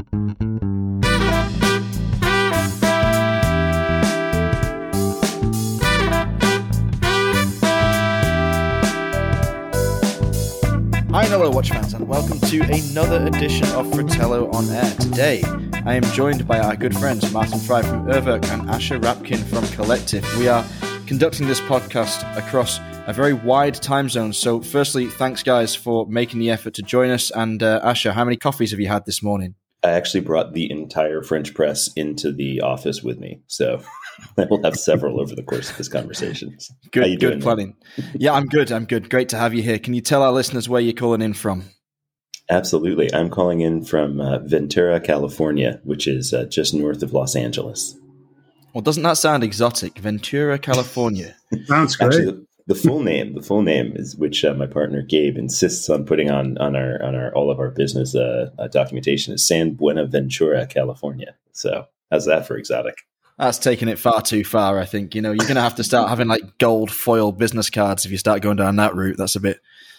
Hi, hello, watch fans, and welcome to another edition of Fratello on Air. Today, I am joined by our good friends Martin Frei from Urwerk and Asher Rapkin from Collective. We are conducting this podcast across a very wide time zone. So, firstly, thanks, guys, for making the effort to join us. And uh, Asher, how many coffees have you had this morning? I actually brought the entire French press into the office with me. So I will have several over the course of this conversation. Good, good planning. yeah, I'm good. I'm good. Great to have you here. Can you tell our listeners where you're calling in from? Absolutely. I'm calling in from uh, Ventura, California, which is uh, just north of Los Angeles. Well, doesn't that sound exotic? Ventura, California. Sounds great. Actually, the full name, the full name is which uh, my partner Gabe insists on putting on on our on our all of our business uh, uh, documentation is San Buenaventura, California. So how's that for exotic? That's taking it far too far. I think you know you're going to have to start having like gold foil business cards if you start going down that route. That's a bit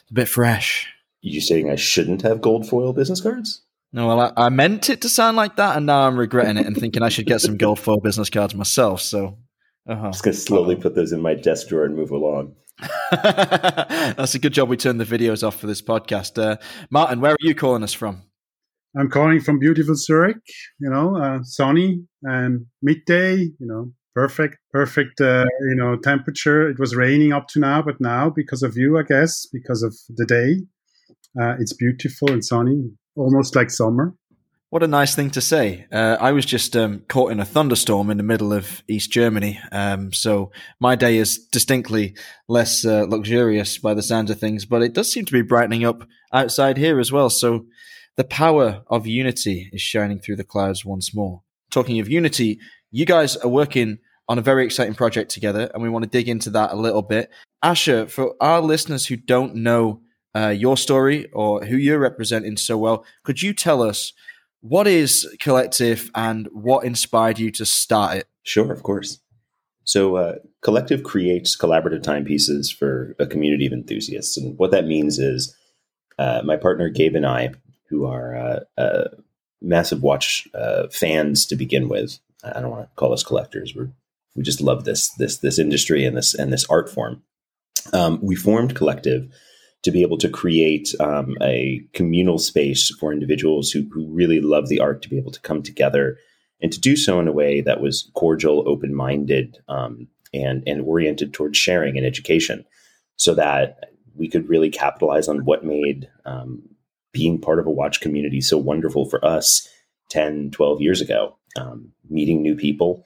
a bit fresh. You saying I shouldn't have gold foil business cards? No, well, I, I, meant it to sound like that, and now I'm regretting it and thinking I should get some gold foil business cards myself. So, uh-huh. I'm just going to slowly put those in my desk drawer and move along. That's a good job we turned the videos off for this podcast. Uh, Martin, where are you calling us from? I'm calling from beautiful Zurich, you know, uh, sunny and midday, you know, perfect, perfect, uh, you know, temperature. It was raining up to now, but now because of you, I guess, because of the day, uh, it's beautiful and sunny, almost like summer. What a nice thing to say. Uh, I was just um, caught in a thunderstorm in the middle of East Germany. Um, so my day is distinctly less uh, luxurious by the sounds of things, but it does seem to be brightening up outside here as well. So the power of unity is shining through the clouds once more. Talking of unity, you guys are working on a very exciting project together, and we want to dig into that a little bit. Asher, for our listeners who don't know uh, your story or who you're representing so well, could you tell us? What is Collective and what inspired you to start it? Sure, of course. So, uh, Collective creates collaborative timepieces for a community of enthusiasts. And what that means is uh, my partner Gabe and I, who are uh, uh massive watch uh, fans to begin with, I don't want to call us collectors. we we just love this this this industry and this and this art form. Um, we formed Collective to be able to create um, a communal space for individuals who, who really love the art to be able to come together and to do so in a way that was cordial, open minded, um, and, and oriented towards sharing and education so that we could really capitalize on what made um, being part of a watch community so wonderful for us 10, 12 years ago. Um, meeting new people,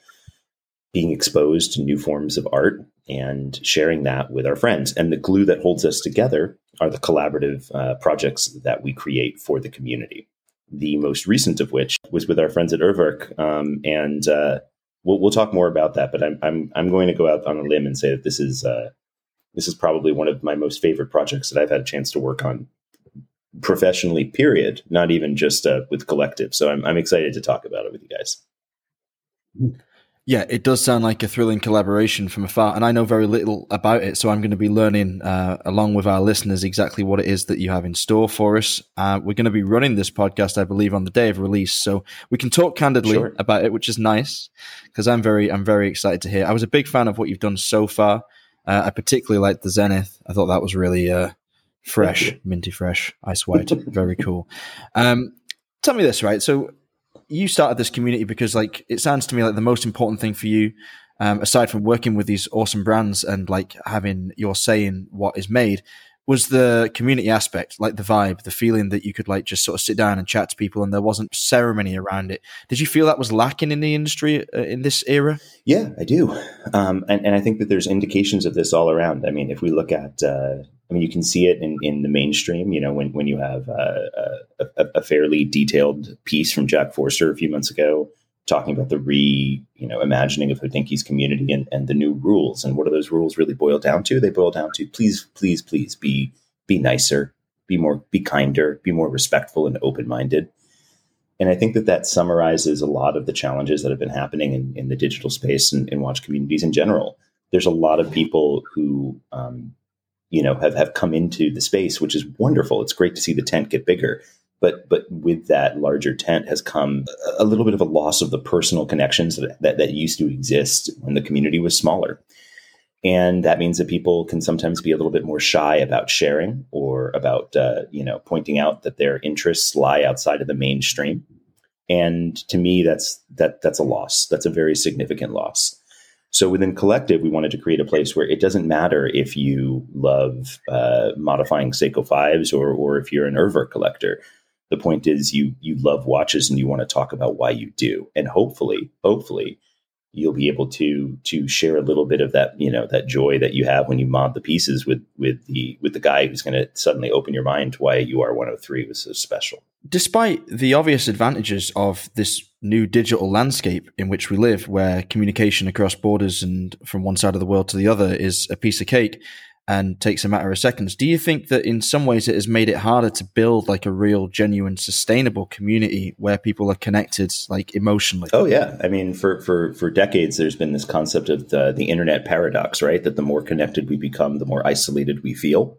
being exposed to new forms of art, and sharing that with our friends. And the glue that holds us together are the collaborative uh, projects that we create for the community. The most recent of which was with our friends at Urwerk, um, and uh, we'll, we'll talk more about that. But I'm, I'm I'm going to go out on a limb and say that this is uh, this is probably one of my most favorite projects that I've had a chance to work on professionally. Period. Not even just uh, with collective. So I'm I'm excited to talk about it with you guys. Yeah, it does sound like a thrilling collaboration from afar, and I know very little about it, so I'm going to be learning uh, along with our listeners exactly what it is that you have in store for us. Uh, we're going to be running this podcast, I believe, on the day of release, so we can talk candidly sure. about it, which is nice because I'm very, I'm very excited to hear. I was a big fan of what you've done so far. Uh, I particularly liked the Zenith. I thought that was really uh, fresh, minty fresh, ice white, very cool. Um, tell me this, right? So you started this community because like it sounds to me like the most important thing for you um, aside from working with these awesome brands and like having your say in what is made was the community aspect like the vibe the feeling that you could like just sort of sit down and chat to people and there wasn't ceremony around it. Did you feel that was lacking in the industry uh, in this era? Yeah i do. Um, and, and i think that there's indications of this all around. I mean if we look at uh, I mean, you can see it in, in the mainstream. You know, when when you have uh, a, a, fairly detailed piece from Jack Forster a few months ago talking about the re you know imagining of Hodinkee community and, and the new rules and what do those rules really boil down to? They boil down to please, please, please be be nicer, be more, be kinder, be more respectful and open minded. And I think that that summarizes a lot of the challenges that have been happening in, in the digital space and, and watch communities in general. There's a lot of people who um, you know have, have come into the space which is wonderful it's great to see the tent get bigger but but with that larger tent has come a little bit of a loss of the personal connections that, that, that used to exist when the community was smaller. And that means that people can sometimes be a little bit more shy about sharing or about uh, you know pointing out that their interests lie outside of the mainstream. And to me, that's that that's a loss. That's a very significant loss. So within Collective, we wanted to create a place where it doesn't matter if you love uh, modifying Seiko fives or or if you're an Urwerk collector. The point is you you love watches and you want to talk about why you do. And hopefully, hopefully, you'll be able to to share a little bit of that you know that joy that you have when you mod the pieces with with the with the guy who's going to suddenly open your mind to why UR 103 was so special despite the obvious advantages of this new digital landscape in which we live, where communication across borders and from one side of the world to the other is a piece of cake and takes a matter of seconds, do you think that in some ways it has made it harder to build like a real, genuine, sustainable community where people are connected, like emotionally? Oh yeah, I mean, for for for decades, there's been this concept of the the internet paradox, right? That the more connected we become, the more isolated we feel.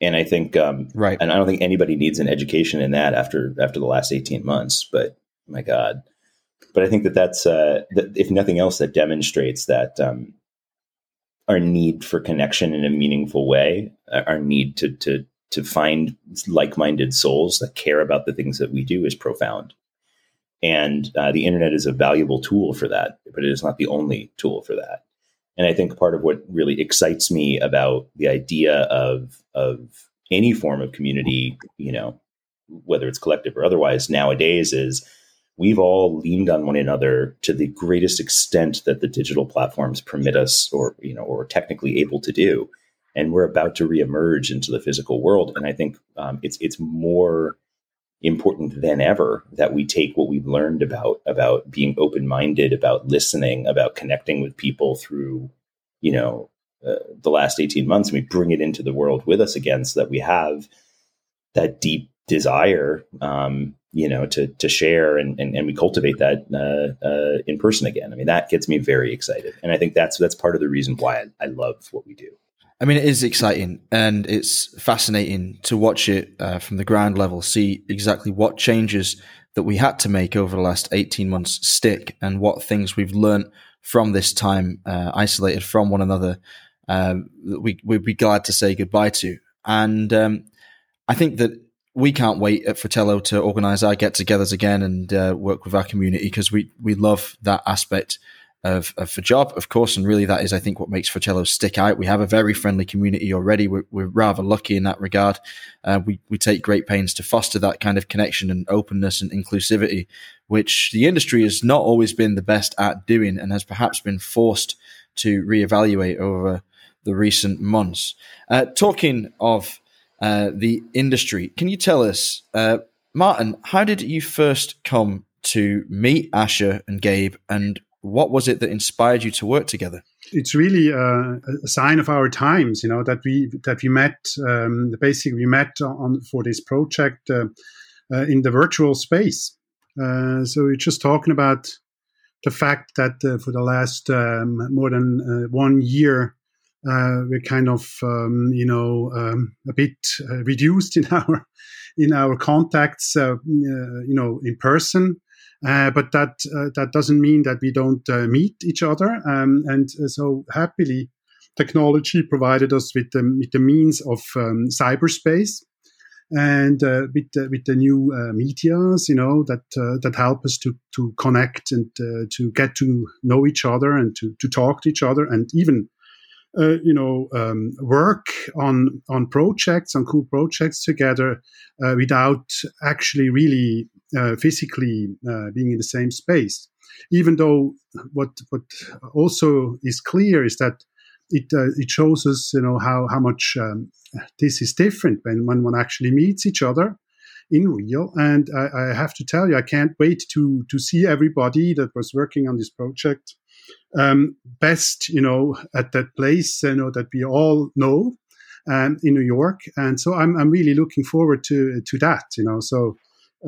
And I think, um, right. And I don't think anybody needs an education in that after after the last eighteen months. But my God, but I think that that's uh, that if nothing else, that demonstrates that um, our need for connection in a meaningful way, uh, our need to to to find like-minded souls that care about the things that we do is profound. And uh, the internet is a valuable tool for that, but it is not the only tool for that. And I think part of what really excites me about the idea of of any form of community, you know, whether it's collective or otherwise, nowadays is we've all leaned on one another to the greatest extent that the digital platforms permit us or you know or technically able to do. And we're about to reemerge into the physical world. And i think um, it's it's more important than ever that we take what we've learned about about being open-minded about listening about connecting with people through you know uh, the last 18 months and we bring it into the world with us again so that we have that deep desire um, you know to to share and, and, and we cultivate that uh, uh, in person again. I mean that gets me very excited. And i think that's that's part of the reason why I, I love what we do. I mean, it is exciting and it's fascinating to watch it uh, from the ground level, see exactly what changes that we had to make over the last 18 months stick and what things we've learned from this time uh, isolated from one another um, we, we'd be glad to say goodbye to. And um, I think that we can't wait at Fratello to organize our get togethers again and uh, work with our community because we, we love that aspect of, of the job, of course, and really that is, I think, what makes Fratello stick out. We have a very friendly community already. We're, we're rather lucky in that regard. Uh, we we take great pains to foster that kind of connection and openness and inclusivity, which the industry has not always been the best at doing, and has perhaps been forced to reevaluate over the recent months. Uh, talking of uh, the industry, can you tell us, uh, Martin, how did you first come to meet Asher and Gabe, and what was it that inspired you to work together? It's really uh, a sign of our times, you know, that we that we met. Um, basically, we met on for this project uh, uh, in the virtual space. Uh, so we're just talking about the fact that for the last um, more than one year, we're kind of um, you know um, a bit reduced in our in our contacts, you know, in person. Uh, but that uh, that doesn't mean that we don't uh, meet each other. Um, and so happily, technology provided us with the, with the means of um, cyberspace and uh, with the, with the new uh, medias, you know, that uh, that help us to to connect and to get to know each other and to to talk to each other and even. You know, um, work on on projects, on cool projects together, without actually really uh, physically uh, being in the same space. Even though what what also is clear is that it uh, it shows us you know how how much um, this is different when when one actually meets each other in real. And I, I, have to tell you, I can't wait to to see everybody that was working on this project um, best, you know, at that place, you know, that we all know um, in New York. And so I'm I'm really looking forward to to that, you know. So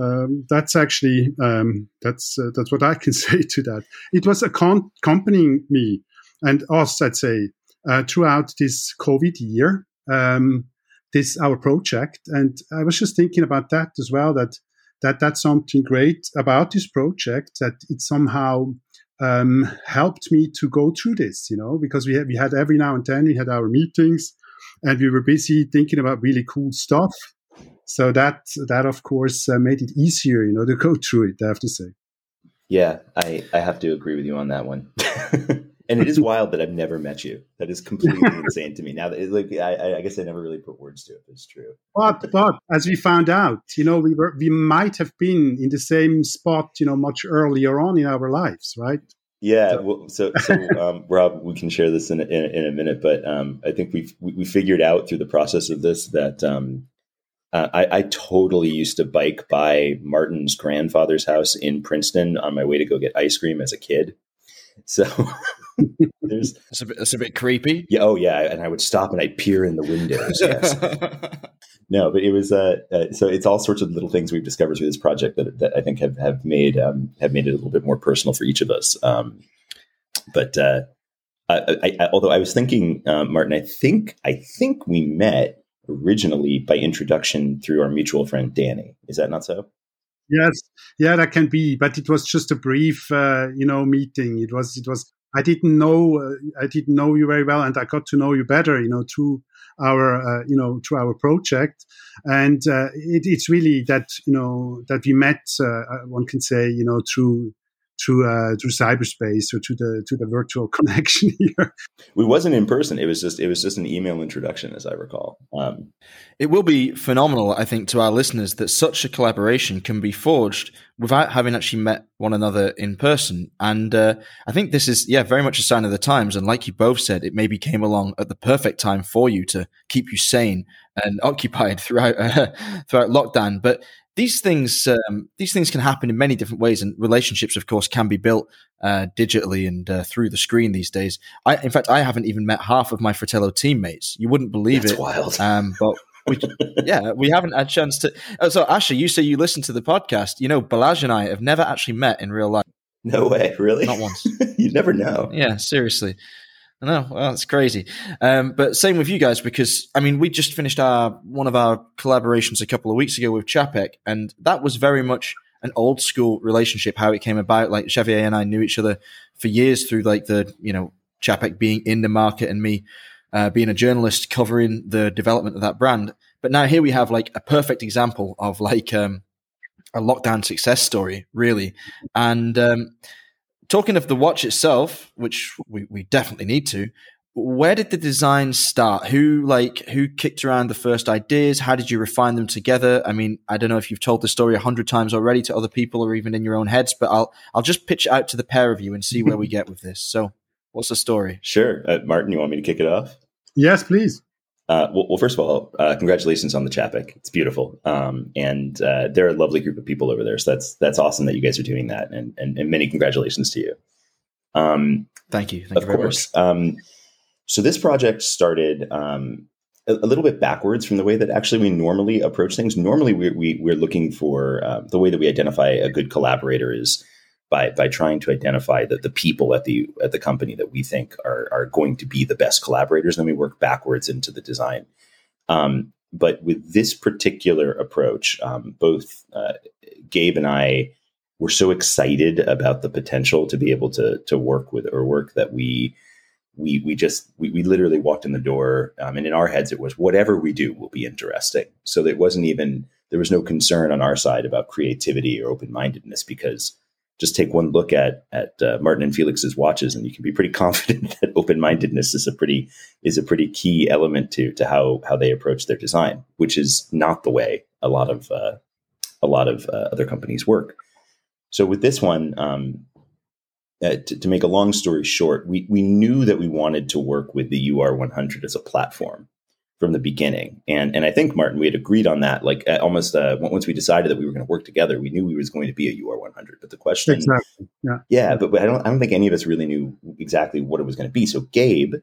um, that's actually um, that's uh, that's what I can say to that. It was accompanying me and us, I'd say, uh, throughout this COVID year. Um, this our project. And I was just thinking about that as well. That that that's something great about this project that it somehow um, helped me to go through this. You know, because we had, we had every now and then we had our meetings, and we were busy thinking about really cool stuff. So that that of course uh, made it easier, you know, to go through it. I have to say. Yeah, I, I have to agree with you on that one. and it is wild that I've never met you. That is completely insane to me. Now, that, like I, I, guess I never really put words to it. But it's true. But but as we found out, you know, we were we might have been in the same spot, you know, much earlier on in our lives, right? Yeah. Well, so so um, Rob, we can share this in a, in, in a minute, but um, I think we we figured out through the process of this that um, uh, I, I, totally used to bike by Martin's grandfather's house in Princeton on my way to go get ice cream as a kid. So there's it's a, bit, it's a bit creepy. Yeah. Oh, yeah. And I would stop and I'd peer in the windows. Yes. no, but it was uh, uh, so it's all sorts of little things we've discovered through this project that, that I think have have made um, have made it a little bit more personal for each of us. Um, but uh, I, I, although I was thinking, uh, Martin, I think I think we met originally by introduction through our mutual friend Danny. Is that not so? Yes, yeah, that can be, but it was just a brief, uh, you know, meeting. It was, it was. I didn't know, uh, I didn't know you very well, and I got to know you better, you know, through our, uh, you know, through our project, and uh, it, it's really that, you know, that we met. Uh, one can say, you know, through through uh, through cyberspace or to the to the virtual connection here. We wasn't in person. It was just it was just an email introduction, as I recall. Um, it will be phenomenal, I think, to our listeners that such a collaboration can be forged without having actually met one another in person. And uh, I think this is yeah very much a sign of the times. And like you both said, it maybe came along at the perfect time for you to keep you sane and occupied throughout uh, throughout lockdown. But these things um, these things can happen in many different ways, and relationships, of course, can be built uh, digitally and uh, through the screen these days. I, in fact, I haven't even met half of my Fratello teammates. You wouldn't believe That's it. Wild, um, but. We, yeah, we haven't had a chance to. Oh, so, Asher, you say you listen to the podcast. You know, Balazs and I have never actually met in real life. No way, really? Not once. you never know. Yeah, seriously. No, well, it's crazy. Um, but same with you guys because I mean, we just finished our one of our collaborations a couple of weeks ago with Czapek, and that was very much an old school relationship. How it came about, like Xavier and I knew each other for years through like the you know Czapek being in the market and me uh, being a journalist covering the development of that brand. But now here we have like a perfect example of like um, a lockdown success story, really, and. Um, talking of the watch itself, which we, we definitely need to, where did the design start? Who like who kicked around the first ideas? How did you refine them together? I mean, I don't know if you've told the story a hundred times already to other people or even in your own heads, but I'll I'll just pitch it out to the pair of you and see where we get with this. So, what's the story? Sure, uh, Martin, you want me to kick it off? Yes, please. Uh, well, well, first of all, uh, congratulations on the Czapek. It's beautiful, um, and uh, they're a lovely group of people over there. So that's that's awesome that you guys are doing that, and and, and many congratulations to you. Um, Thank you. Thank of you course. Um, so this project started um, a, a, little bit backwards from the way that actually we normally approach things. Normally, we, we we're looking for uh, the way that we identify a good collaborator is by by trying to identify the, the people at the at the company that we think are are going to be the best collaborators. Then we work backwards into the design. Um, but with this particular approach, um, both uh, Gabe and I were so excited about the potential to be able to to work with Urwerk that we we we just we, we literally walked in the door um, and in our heads it was whatever we do will be interesting so it wasn't even there was no concern on our side about creativity or open-mindedness because just take one look at at uh, Martin and Felix's watches, and you can be pretty confident that open mindedness is a pretty is a pretty key element to to how how they approach their design, which is not the way a lot of uh, a lot of uh, other companies work. So with this one, um, uh, to, to, make a long story short, we we knew that we wanted to work with the UR 100 as a platform from the beginning. And and I think Martin, we had agreed on that. Like almost uh, once we decided that we were going to work together, we knew we was going to be a UR 100. But the question, exactly, yeah, yeah, but, but I don't I don't think any of us really knew exactly what it was going to be. So Gabe,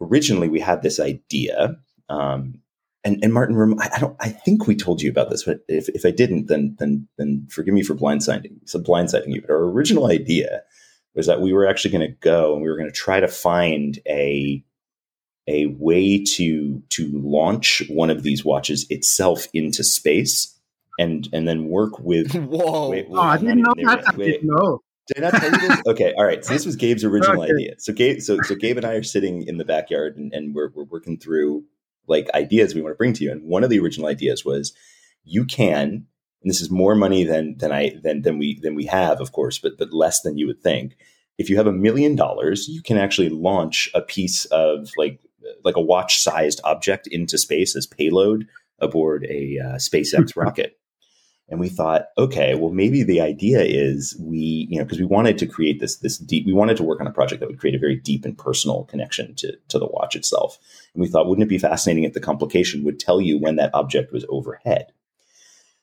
originally we had this idea. Um, and, and Martin, I don't. I think we told you about this, but if, if I didn't, then then then forgive me for blindsiding. So blindsiding you. But our original idea was that we were actually going to go and we were going to try to find a a way to to launch one of these watches itself into space and and then work with. Whoa! Wait, wait, oh, I didn't know that. I didn't know. Did I not tell you this? Okay, all right. So this was Gabe's original okay. idea. So Gabe, so so Gabe and I are sitting in the backyard and, and we're we're working through like ideas we want to bring to you. And one of the original ideas was you can, and this is more money than than I than than we than we have, of course, but but less than you would think. If you have a million dollars, you can actually launch a piece of like like a watch sized object into space as payload aboard a uh, SpaceX rocket. And we thought, okay, well, maybe the idea is we, you know, because we wanted to create this this deep, we wanted to work on a project that would create a very deep and personal connection to to the watch itself. And we thought, wouldn't it be fascinating if the complication would tell you when that object was overhead?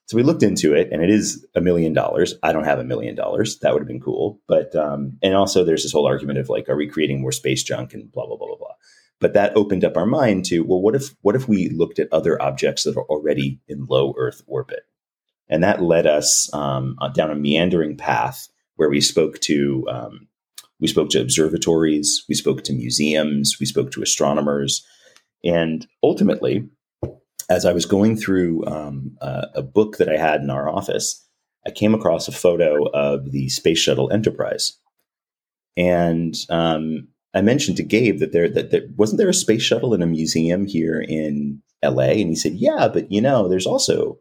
So we looked into it, and it is a million dollars. I don't have a million dollars. That would have been cool, but um, and also there's this whole argument of like, are we creating more space junk and blah blah blah blah blah. But that opened up our mind to well, what if what if we looked at other objects that are already in low Earth orbit? And that led us um, uh, down a meandering path where we spoke to um, we spoke to observatories, we spoke to museums, we spoke to astronomers, and ultimately, as I was going through um, a book that I had in our office, I came across a photo of the Space Shuttle Enterprise, and um, I mentioned to Gabe that there that there wasn't there a space shuttle in a museum here in L.A. and he said, "Yeah, but you know, there's also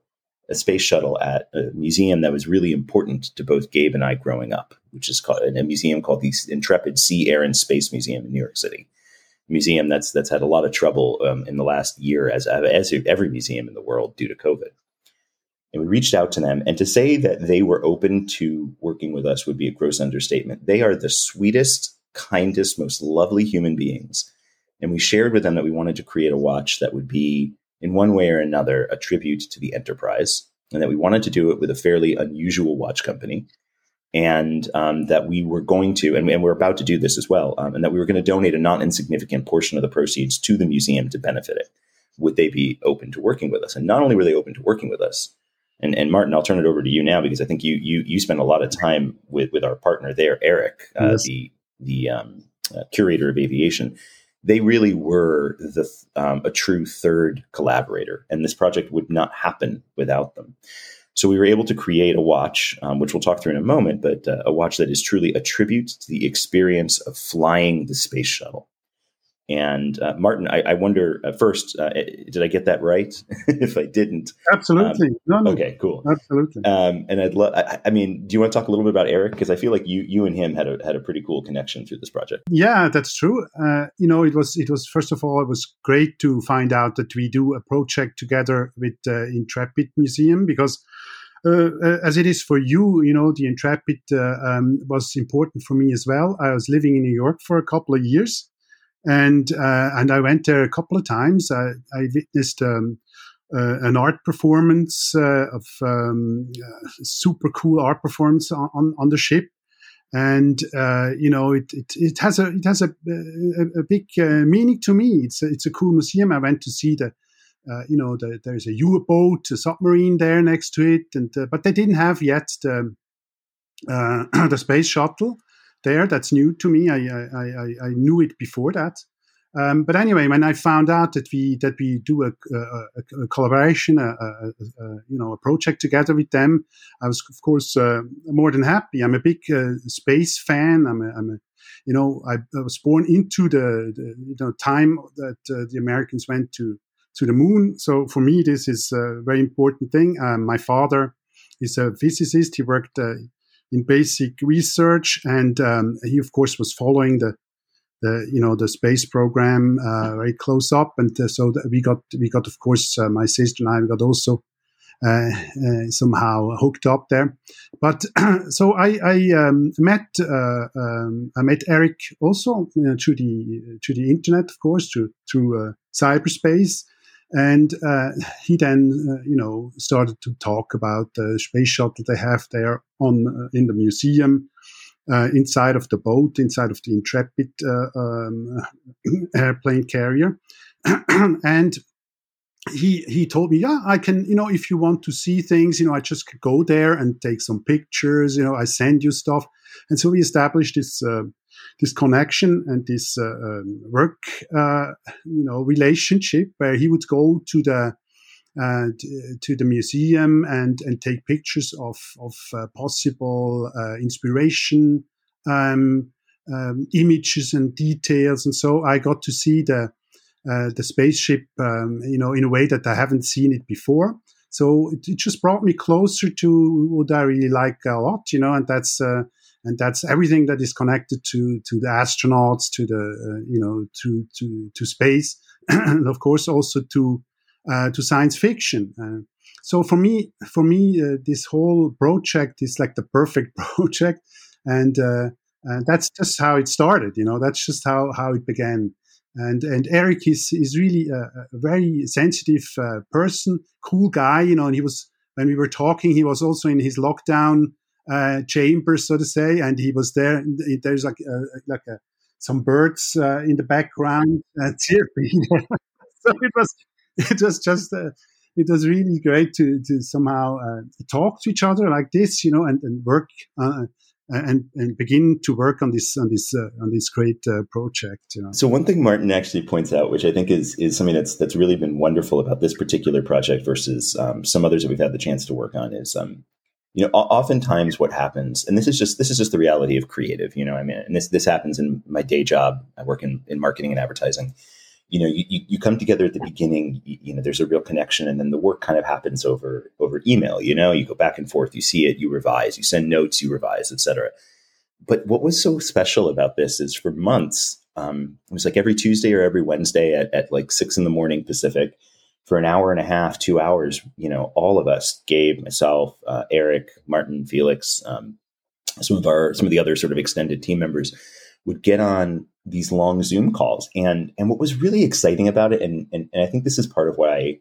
a space shuttle at a museum that was really important to both Gabe and I growing up, which is called a museum called the Intrepid Sea, Air, and Space Museum in New York City. A museum that's that's had a lot of trouble um, in the last year, as as every museum in the world due to COVID. And we reached out to them, and to say that they were open to working with us would be a gross understatement. They are the sweetest, kindest, most lovely human beings. And we shared with them that we wanted to create a watch that would be in one way or another a tribute to the enterprise, and that we wanted to do it with a fairly unusual watch company, and um, that we were going to, and, and, we're about to do this as well, um, and that we were going to donate a not insignificant portion of the proceeds to the museum to benefit it. Would they be open to working with us? And not only were they open to working with us, and, and Martin, I'll turn it over to you now because I think you you you spend a lot of time with with our partner there, Eric, uh, yes. the the um, uh, curator of aviation they really were the um, a true third collaborator, and this project would not happen without them. So we were able to create a watch, um, which we'll talk through in a moment, but uh, a watch that is truly a tribute to the experience of flying the space shuttle. And uh, Martin, I, I wonder uh, first, uh, did I get that right? if I didn't, absolutely. Um, no, no. Okay, cool. Absolutely. Um, and I'd love. I, I, mean, do you want to talk a little bit about Eric? Because I feel like you, you and him had a had a pretty cool connection through this project. Yeah, that's true. Uh, you know, it was it was first of all, it was great to find out that we do a project together with uh, Intrepid Museum because. As it is for you, you know, the Intrepid uh, um, was important for me as well. I was living in New York for a couple of years, and uh, and I went there a couple of times. I, I witnessed um, uh, an art performance uh, of um, uh, super cool art performance on, on the ship, and uh, you know it, it, it has a it has a a, a big uh, meaning to me. It's a, it's a cool museum. I went to see the. you know, the, there's a U-boat, a submarine there next to it, and but they didn't have yet the the space shuttle there. That's new to me. I I, I, I knew it before that. Um, but anyway, when I found out that we that we do a, a, a collaboration, a, you know, a project together with them, I was of course uh, more than happy. I'm a big uh, space fan. I'm a, I'm a you know, I, I, was born into the, the you know time that uh, the Americans went to to the moon. So for me, this is a very important thing. Um, my father is a physicist. He worked uh, in basic research, and um, he of course was following the the you know the space program uh, very close up, and uh, so we got we got of course uh, my sister and I we got also uh, uh, somehow hooked up there. But so I, I um, met uh, um, I met Eric also you know, through the through the internet, of course, through through cyberspace. And he then, you know, started to talk about the space shuttle they have there on in the museum, uh, inside of the boat, inside of the Intrepid uh, um, airplane carrier. and he he told me, yeah, I can, you know, if you want to see things, you know, I just go there and take some pictures. You know, I send you stuff, and so we established this uh, this connection and this uh, um, work, uh, you know, relationship where he would go to the uh, to the museum and and take pictures of of uh, possible uh, inspiration um, um, images and details, and so I got to see the uh, the spaceship, um, you know, in a way that I haven't seen it before. So it, it, just brought me closer to what I really like a lot, you know, and that's and that's everything that is connected to to the astronauts, to the uh, you know to to to space, and of course also to uh, to science fiction. Uh, so for me, for me, uh, this whole project is like the perfect project, and that's just how it started. You know, that's just how how it began. And and Eric is is really a, a very sensitive uh, person, cool guy. You know, and he was when we were talking, he was also in his lockdown uh, chamber, so to say, and he was there. There's like a, like a, some birds uh, in the background chirping. so it was it was just uh, it was really great to to somehow uh, talk to each other like this, you know, and, and work uh, and and begin to work on this on this uh, on this great uh, project. You know. So one thing Martin actually points out, which I think is is something that's that's really been wonderful about this particular project versus um, some others that we've had the chance to work on is. Um, you know, oftentimes what happens, and this is just this is just the reality of creative. You know, I mean, and this this happens in my day job. I work in in marketing and advertising you know, you, you come together at the beginning, you, you, know, there's a real connection and then the work kind of happens over, over email, you know, you go back and forth, you see it, you revise, you send notes, you revise, etc. But what was so special about this is for months, um, it was like every Tuesday or every Wednesday at, at like six in the morning Pacific for an hour and a half, two hours, you know, all of us, Gabe, myself, uh, Eric, Martin, Felix, um, some of our, some of the other sort of extended team members would get on these long Zoom calls. And and what was really exciting about it, and and, and I think this is part of why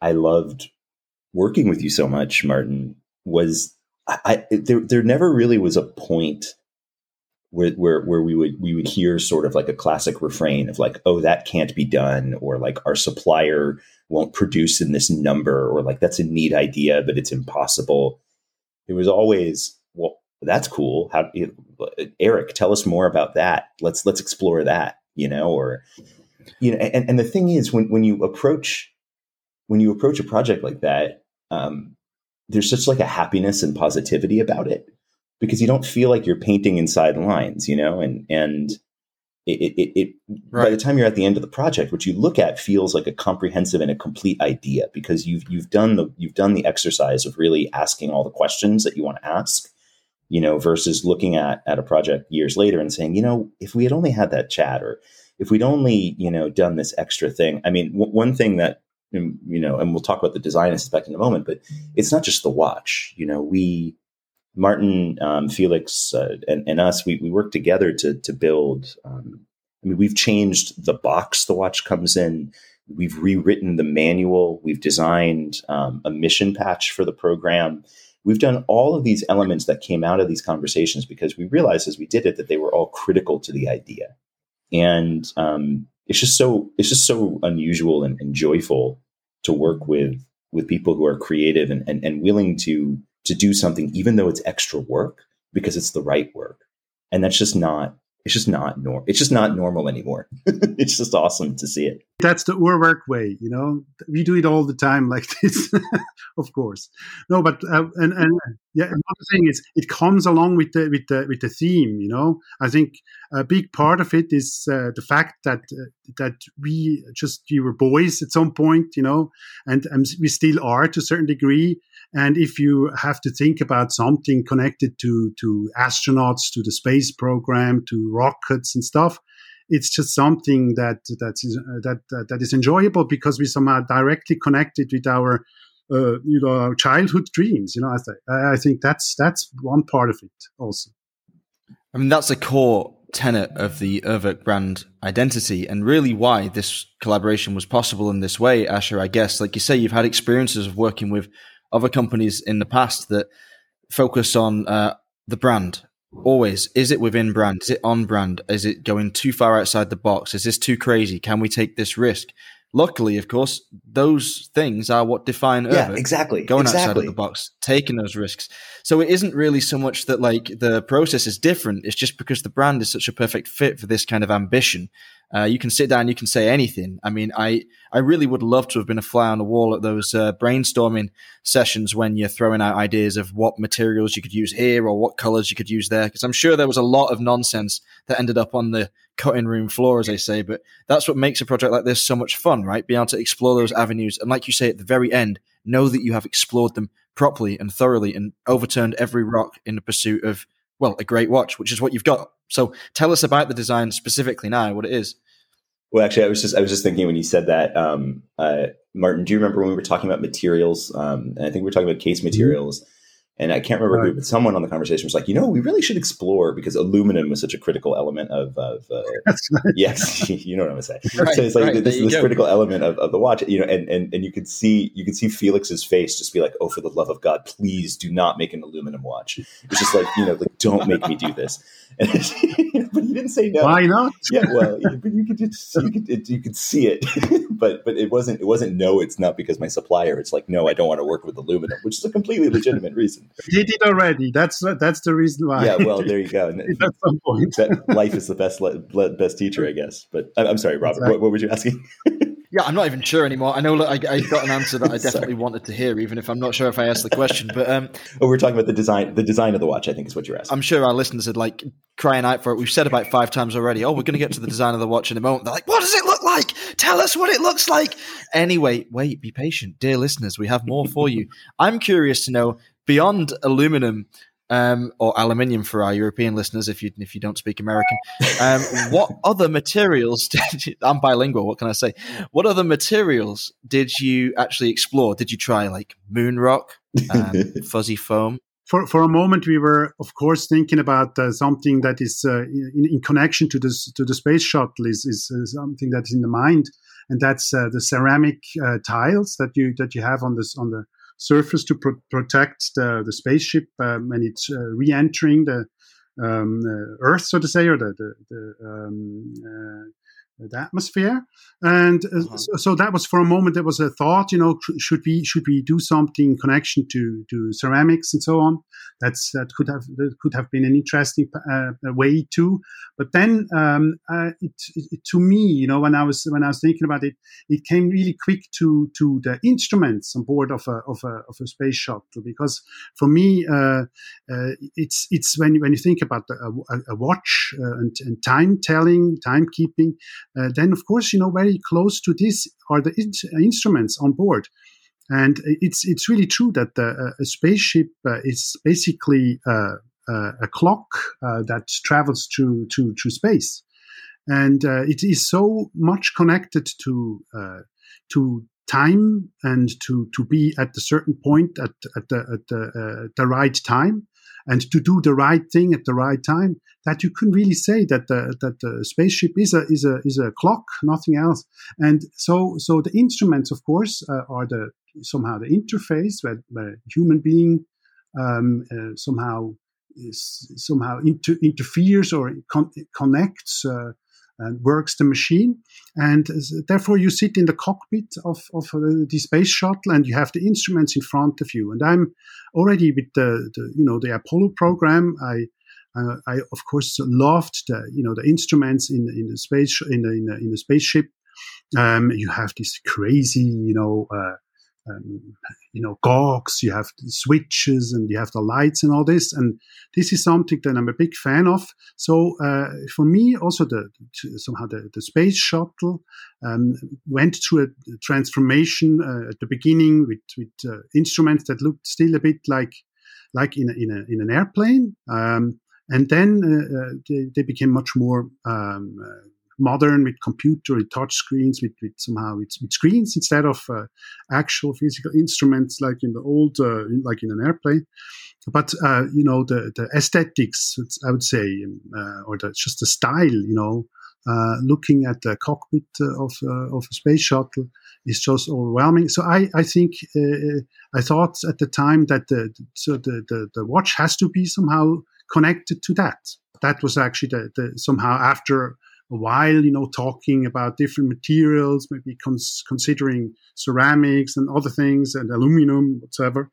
I, loved working with you so much, Martin, was I, I there there never really was a point where, where where we would we would hear sort of like a classic refrain of like, oh, that can't be done, or like our supplier won't produce in this number, or like that's a neat idea, but it's impossible. It was always, well, that's cool. How Eric, tell us more about that. Let's let's explore that. You know, or you know, and, and the thing is, when when you approach when you approach a project like that, um, there's such like a happiness and positivity about it because you don't feel like you're painting inside lines, you know, and and it, it, it right. by the time you're at the end of the project, what you look at feels like a comprehensive and a complete idea because you've you've done the you've done the exercise of really asking all the questions that you want to ask you know, versus looking at at a project years later and saying, you know, if we had only had that chat or if we'd only, you know, done this extra thing. I mean, w- one thing that um, you know, and we'll talk about the design aspect in a moment, but it's not just the watch. You know, we Martin, um, Felix, uh, and, and, us, we, we work together to to build. Um, I mean, we've changed the box the watch comes in. We've rewritten the manual. We've designed um, a mission patch for the program we've done all of these elements that came out of these conversations because we realized as we did it that they were all critical to the idea and um, it's just so it's just so unusual and, and, joyful to work with with people who are creative and, and, and willing to to do something even though it's extra work because it's the right work and that's just not it's just not normal. It's just not normal anymore. it's just awesome to see it. That's the work way, you know. We do it all the time like this, of course. No, but uh, and and yeah, another thing is it comes along with the with the with the theme. You know, I think a big part of it is uh, the fact that uh, that we just we were boys at some point, you know, and um, we still are to a certain degree. And if you have to think about something connected to to astronauts, to the space program, to rockets and stuff, it's just something that that is uh, that, that that is enjoyable because we somehow directly connected with our uh, you know our childhood dreams. You know, I, th- I think that's that's one part of it also. I mean, that's a core tenet of the Urwerk brand identity, and really why this collaboration was possible in this way. Asher, I guess, like you say, you've had experiences of working with other companies in the past that focus on uh, the brand. Always, is it within brand? Is it on brand? Is it going too far outside the box? Is this too crazy? Can we take this risk? luckily, of course, those things are what define yeah, exactly. Going exactly. outside of the box, taking those risks. So it isn't really so much that like the process is different. It's just because the brand is such a perfect fit for this kind of ambition. Uh, you can sit down, you can say anything. I mean, I, I really would love to have been a fly on the wall at those uh, brainstorming sessions when you're throwing out ideas of what materials you could use here or what colors you could use there. Because I'm sure there was a lot of nonsense that ended up on the cutting room floor, as they say. But that's what makes a project like this so much fun, right? Being able to explore those avenues. And like you say at the very end, know that you have explored them properly and thoroughly and overturned every rock in the pursuit of, well, a great watch, which is what you've got. So tell us about the design specifically now, what it is. Well, actually, I was just I was just thinking when you said that, um, uh, Martin. Do you remember when we were talking about materials? Um, and I think we were talking about case materials. Mm-hmm and I can't remember right. who, but someone on the conversation was like, you know, we really should explore because aluminum is such a critical element of, of uh, yes, you know what I'm saying. Right, so it's like right, this, this critical element of, of the watch, you know, and, and, and you could see, you could see Felix's face just be like, oh, for the love of God, please do not make an aluminum watch. It's just like, you know, like, don't make me do this. But he didn't say no. Why not? yeah, well, but you could just, you could, it, you could see it, but, but it wasn't, it wasn't, no, it's not because my supplier. It's like, no, I don't want to work with aluminum, which is a completely legitimate reason. He did already. That's that's the reason why. Yeah, well, there you go. At some point, life is the best best teacher, I guess. But I'm sorry, Robert. What, what were you asking? Yeah, I'm not even sure anymore. I know I, I got an answer that I definitely wanted to hear, even if I'm not sure if I asked the question. But um, oh, we're talking about the design, the design of the watch. I think is what you're asking. I'm sure our listeners are like crying out for it. We've said about five times already. Oh, we're going to get to the design of the watch in a moment. They're like, "What does it look like? Tell us what it looks like." Anyway, wait, be patient, dear listeners. We have more for you. I'm curious to know beyond aluminum um, or aluminium for our European listeners, if you if you don't speak American. Um, what other materials? Did you, I'm bilingual. What can I say? What other materials did you actually explore? Did you try like moon rock, um, fuzzy foam? For for a moment, we were of course thinking about uh, something that is uh, in, in, connection to this to the space shuttle is is uh, something that's in the mind, and that's uh, the ceramic uh, tiles that you that you have on this on the surface to pro- protect the, the spaceship um, when it's uh, re-entering the um, uh, Earth, so to say, or the, the, the um, uh, the atmosphere. And uh, uh-huh. so, so, that was for a moment there was a thought you know should we should we do something in connection to to ceramics and so on? That's that could have that could have been an interesting uh, way too. But then um, uh, it, it, to me you know when i was when i was thinking about it it came really quick to to the instruments on board of a of a, of a space shuttle. Because for me uh, uh it's it's when when you think about a, a watch and, and time telling timekeeping uh, then of course you know very close to this are the in- instruments on board. And it's it's really true that the, uh, a spaceship uh, is basically uh, uh, a clock uh, that travels through to through space. And it is so much connected to to time and to to be at a certain point at at the at the, the right time and to do the right thing at the right time that you can really say that the, that the spaceship is a is a is a clock nothing else. And so so the instruments of course uh, are the somehow the interface where, where human being um, uh, somehow is, somehow inter- interferes or con- connects uh, works the machine. And therefore, you sit in the cockpit of, of uh, the space shuttle and you have the instruments in front of you. And I'm already with the, the you know, the Apollo program. I, uh, I of course loved the, you know, the instruments in, in the space, in the, in the, in the spaceship. Um, you have this crazy, you know, uh, um, you know, cogs, you have switches and you have the lights and all this. And this is something that I'm a big fan of. So uh, for me, also the somehow the, the space shuttle um, went through a transformation uh, at the beginning with, with uh, instruments that looked still a bit like like in a, in, a, in an airplane. Um, and then uh, uh, they, they, became much more um, uh, modern with computer, with touch screens, with, with somehow with, with screens instead of uh, actual physical instruments like in the old, uh, like in an airplane. But uh, you know the the aesthetics, I would say, uh, or the, just the style, you know, uh, looking at the cockpit uh, of of a space shuttle is just overwhelming. So I I think I thought at the time that the so the, the the watch has to be somehow connected to that. That was actually the, the somehow after while, you know, talking about different materials, maybe cons- considering ceramics and other things and aluminum, whatever.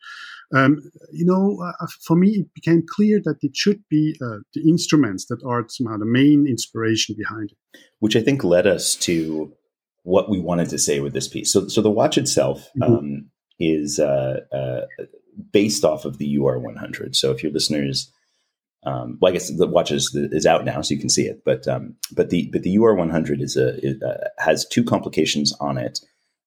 Um, you know, uh, for me, it became clear that it should be uh, the instruments that are somehow the main inspiration behind it. Which I think led us to what we wanted to say with this piece. So, so the watch itself mm-hmm. um, is uh, uh based off of the UR100. So, if your listeners um, well, I guess the watch is, is out now, so you can see it. But um, but the but the UR100 is a uh, has two complications on it.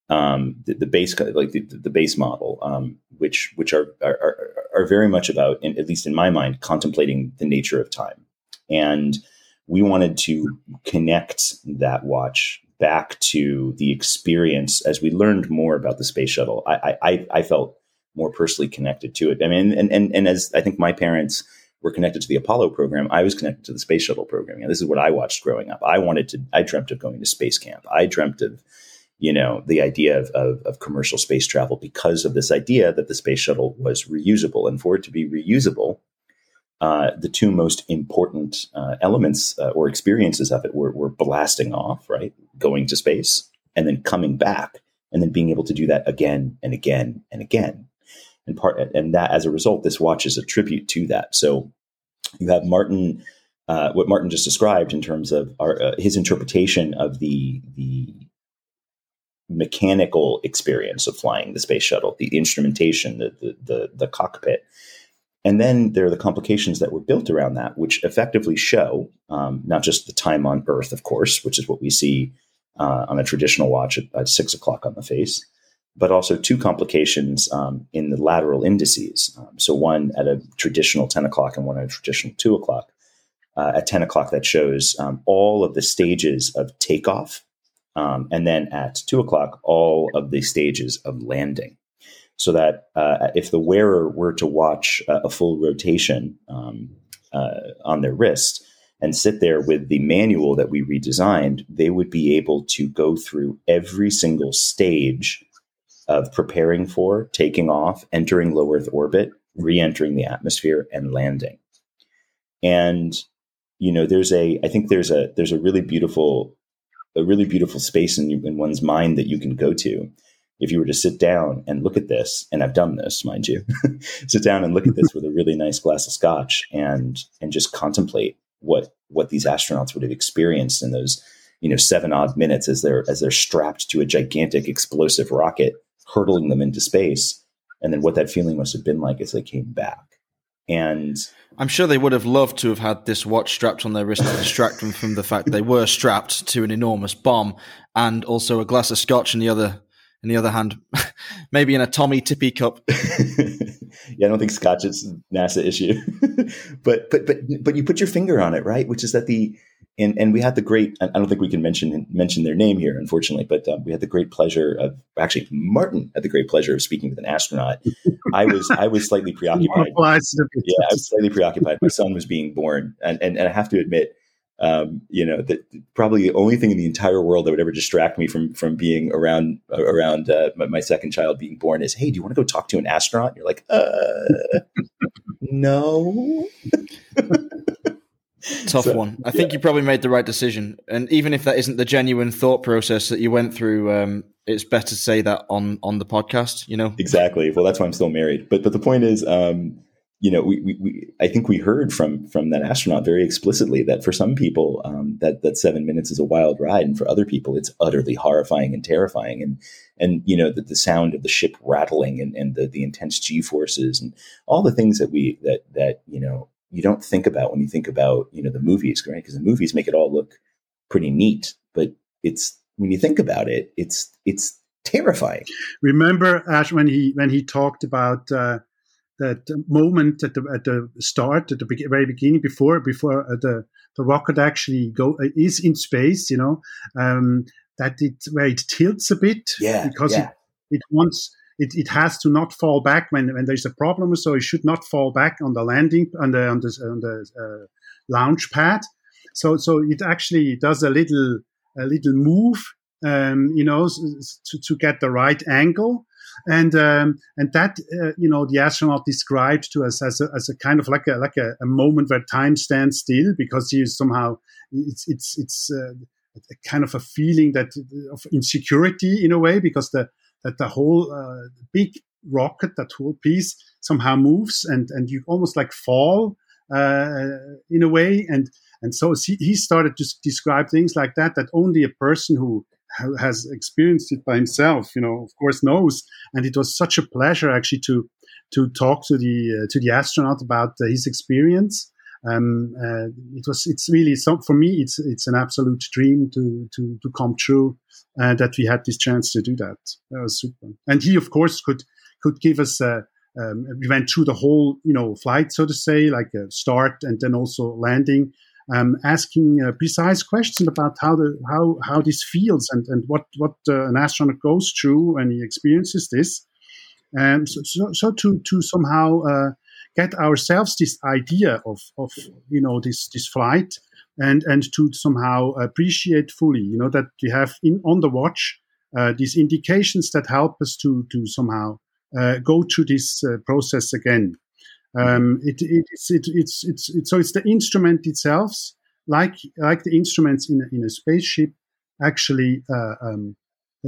Um, the, the, base like the, the base model, um, which which are, are are very much about, in, at least in my mind, contemplating the nature of time, and we wanted to connect that watch back to the experience as we learned more about the space shuttle. I I, I felt more personally connected to it. I mean, and and and as I think my parents were connected to the Apollo program, I was connected to the space shuttle program. You know, this is what I watched growing up. I wanted to, I dreamt of going to space camp. I dreamt of, you know, the idea of, of, of commercial space travel because of this idea that the space shuttle was reusable. And for it to be reusable, uh, the two most important uh, elements uh, or experiences of it were, were blasting off, right? Going to space and then coming back and then being able to do that again and again and again and part and that as a result, this watch is a tribute to that. So you have Martin, uh, what Martin just described in terms of our, uh, his interpretation of the the mechanical experience of flying the space shuttle, the instrumentation, the the, the, the cockpit. And then there are the complications that were built around that, which effectively show um, not just the time on Earth, of course, which is what we see uh, on a traditional watch at, at, six o'clock on the face, but also two complications um, in the lateral indices. Um, so one at a traditional 10 o'clock and one at a traditional 2 o'clock. Uh, at 10 o'clock, that shows um, all of the stages of takeoff. Um, and then at 2 o'clock, all of the stages of landing. So that uh, if the wearer were to watch a full rotation um, uh, on their wrist, and sit there with the manual that we redesigned, they would be able to go through every single stage of preparing for, taking off, entering low Earth orbit, re entering the atmosphere, and landing. And, you know, there's a, I think there's a, there's a really beautiful, a really beautiful space in, in one's mind that you can go to if you were to sit down and look at this, and I've done this, mind you, sit down and look at this with a really nice glass of scotch and and just contemplate what what these astronauts would have experienced in those you know seven odd minutes as they're as they're strapped to a gigantic explosive rocket hurtling them into space, and then what that feeling must have been like as they came back. And I'm sure they would have loved to have had this watch strapped on their wrist to distract them from the fact they were strapped to an enormous bomb, and also a glass of scotch in the other in the other hand, maybe in a Tommee Tippee cup. yeah, I don't think scotch is NASA issue, but but but but you put your finger on it, right? Which is that the and and we had the great I don't think we can mention mention their name here, unfortunately, but um, we had the great pleasure of actually Martin had the great pleasure of speaking with an astronaut. I was I was slightly preoccupied. yeah, I was slightly preoccupied. My son was being born, and and, and I have to admit, um, you know, that probably the only thing in the entire world that would ever distract me from from being around around uh, my, my, second child being born is, hey, do you want to go talk to an astronaut? And you're like, uh, no. Tough so, one. I think you probably made the right decision. And even if that isn't the genuine thought process that you went through, um, it's better to say that on on the podcast. You know exactly. Well, that's why I'm still married. But but the point is, um, you know, we, we, we, I think we heard from from that astronaut very explicitly that for some people, um, that that seven minutes is a wild ride, and for other people, it's utterly horrifying and terrifying. And and you know, the, the sound of the ship rattling and, and the the intense G forces and all the things that we that that you know you don't think about when you think about you know the movies, right? Because the movies make it all look pretty neat, but it's when you think about it, it's it's terrifying. Remember Ash when he when he talked about uh, that moment at the at the start at the be- very beginning before before uh, the the rocket actually go uh, is in space, you know, um, that it where it tilts a bit yeah, because yeah. it it wants it, it has to not fall back when, when there's a problem. So it should not fall back on the landing on the on the, on the uh, launch pad. So so it actually does a little a little move, um, you know, to, to get the right angle. and um, and that uh, you know the astronaut described to us as a, as a kind of like a like a, a moment where time stands still because he is somehow it's it's it's uh, a kind of a feeling that of insecurity in a way because the that the whole uh, big rocket that whole piece somehow moves and and you almost like fall uh, in a way and and so he started to describe things like that that only a person who has experienced it by himself, you know, of course knows. And it was such a pleasure actually to to talk to the uh, to the astronaut about uh, his experience. Um, uh, it was it's really for me it's it's an absolute dream to to to come true uh, that we had this chance to do that. That was super. And he of course could could give us. Uh, um, we went through the whole, you know, flight, so to say, like a start and then also landing um, asking uh, precise questions about how the how how this feels and and what what uh, an astronaut goes through when he experiences this, and so, so, so to to somehow get ourselves this idea of of you know this this flight and and to somehow appreciate fully you know that we have in on the watch uh, these indications that help us to to somehow uh, go through this uh, process again um, it, it, it's, it, it's, it's, it's, so it's the instrument itself, like, like the instruments in a, in a spaceship, actually uh, um,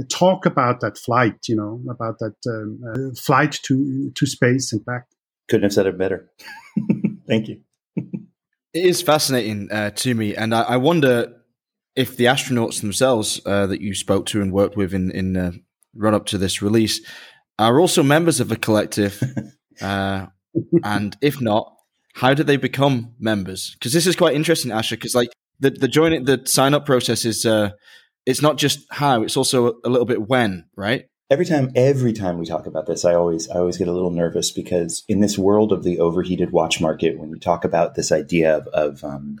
talk about that flight, you know, about that um, uh, flight to, to space and back. Couldn't have said it better. Thank you. it is fascinating uh, to me, and I, I, wonder if the astronauts themselves uh, that you spoke to and worked with in, in uh, run up to this release are also members of a collective. Uh, and if not, how do they become members? Because this is quite interesting, Asher. Because like the the join the sign up process is uh, it's not just how, it's also a little bit when, right? Every time, every time we talk about this, I always, I always get a little nervous because in this world of the overheated watch market, when we talk about this idea of, of um,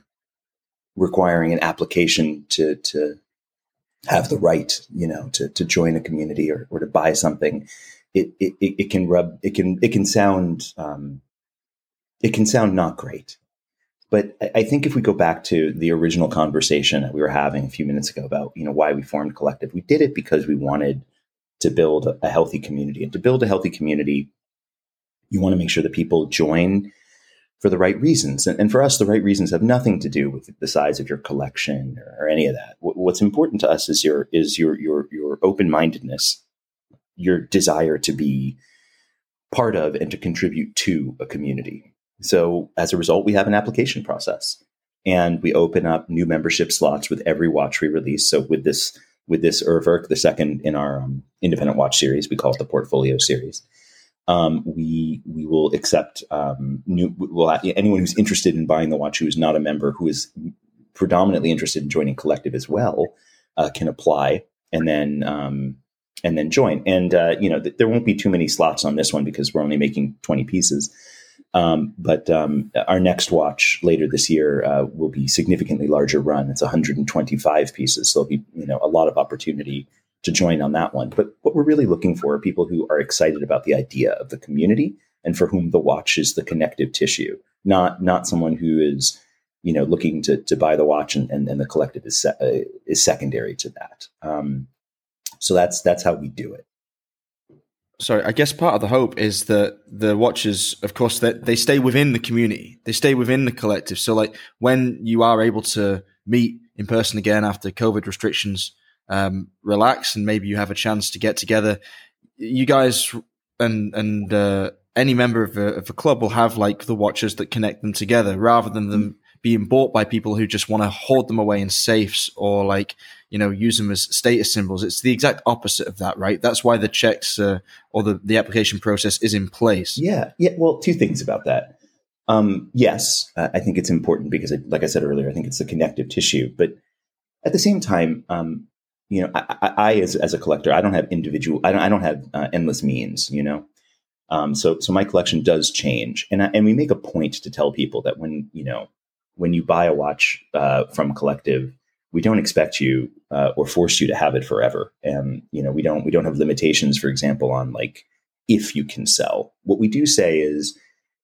requiring an application to to have the right, you know, to to join a community or, or to buy something, it, it, it can rub, it can, it can sound, um, it can sound not great. But I think if we go back to the original conversation that we were having a few minutes ago about, you know, why we formed Collective, we did it because we wanted to build a healthy community. And to build a healthy community, you want to make sure that people join for the right reasons. And, and, for us, the right reasons have nothing to do with the size of your collection or, or any of that. W- what's important to us is your is your your your open mindedness your desire to be part of and to contribute to a community. So as a result, we have an application process and we open up new membership slots with every watch we release. So with this, with this Urwerk, the second in our um, independent watch series, we call it the portfolio series. Um, we we will accept um, new will anyone who's interested in buying the watch who is not a member who is predominantly interested in joining collective as well uh, can apply and then um, and then join. And uh, you know, th- there won't be too many slots on this one because we're only making twenty pieces. Um, but um, our next watch later this year uh, will be significantly larger run. It's 125 pieces, so there'll be you know a lot of opportunity to join on that one. But what we're really looking for are people who are excited about the idea of the community and for whom the watch is the connective tissue, not not someone who is you know looking to to buy the watch and, and, and the collective is se- uh, is secondary to that. Um, so that's that's how we do it. Sorry, I guess part of the hope is that the watchers, of course, that they stay within the community, they stay within the collective. So, like when you are able to meet in person again after COVID restrictions um, relax, and maybe you have a chance to get together, you guys and and uh, any member of a, of a club will have like the watchers that connect them together, rather than them being bought by people who just want to hoard them away in safes or like you know use them as status symbols. It's the exact opposite of that right? That's why the checks uh, or the, the application process is in place. Yeah. Yeah well two things about that. Um, yes uh, i think it's important because it, like i said earlier i think it's the connective tissue. But at the same time um, you know i, I, I as, as a collector i don't have individual i don't, I don't have uh, endless means you know? Um, so so my collection does change. And I, and we make a point to tell people that when you know when you buy a watch uh, from Collective, we don't expect you uh, or force you to have it forever. And you know, we don't we don't have limitations, for example, on like if you can sell. What we do say is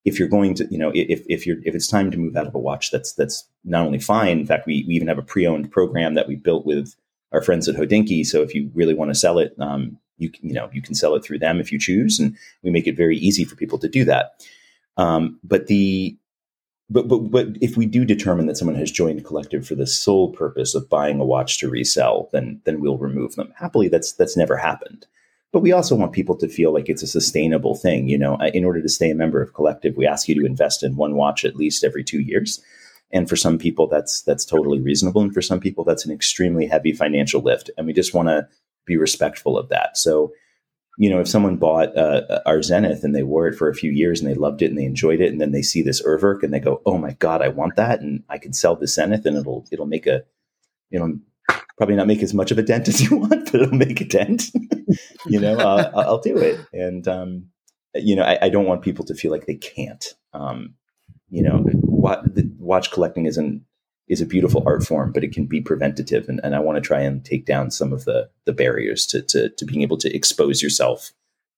if you're going to, you know, if if you're if it's time to move out of a watch, that's that's not only fine. In fact, we we even have a pre-owned program that we built with our friends at Hodinkee. So if you really want to sell it, um, you can, you know, you can sell it through them if you choose, and we make it very easy for people to do that. Um, but the but but but if we do determine that someone has joined a collective for the sole purpose of buying a watch to resell, then then we'll remove them. Happily, that's that's never happened. But we also want people to feel like it's a sustainable thing. You know, in order to stay a member of collective, we ask you to invest in one watch at least every two years. And for some people, that's that's totally reasonable, and for some people, that's an extremely heavy financial lift. And we just want to be respectful of that. So you know, if someone bought uh, our Zenith and they wore it for a few years and they loved it and they enjoyed it, and then they see this Urwerk and they go, "Oh my god, I want that!" and I could sell the Zenith and it'll it'll make a, you know, probably not make as much of a dent as you want, but it'll make a dent. you know, uh, I'll do it. And um, you know, I, I, don't want people to feel like they can't. Um, you know, watch collecting isn't is a beautiful art form, but it can be preventative. And, and I want to try and take down some of the the barriers to, to, to being able to expose yourself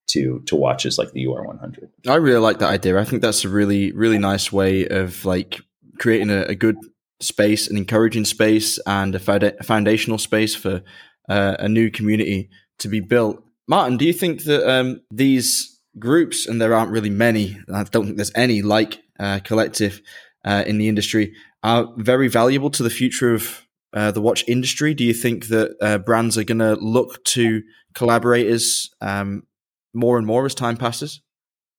to to watches like the UR100. I really like that idea. I think that's a really really nice way of like creating a, a good space, an encouraging space, and a, foundational space for uh, a new community to be built. Martin, do you think that um, these groups, and there aren't really many, I don't think there's any like uh, collective uh, in the industry, are very valuable to the future of uh, the watch industry? Do you think that uh, brands are going to look to collaborators um, more and more as time passes?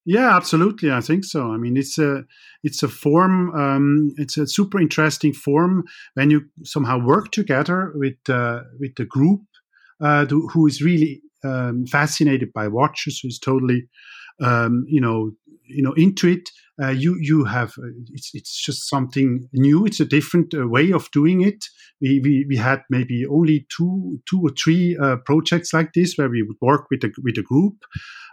Yeah, absolutely. I think so. I mean, it's a it's a form. Um, it's a super interesting form when you somehow work together with uh, with the group uh, who is really um, fascinated by watches, who is totally um, you know you know into it uh, you you have uh, it's it's just something new. It's a different uh, way of doing it. We, we we had maybe only two two or three uh, projects like this where we would work with a with a group,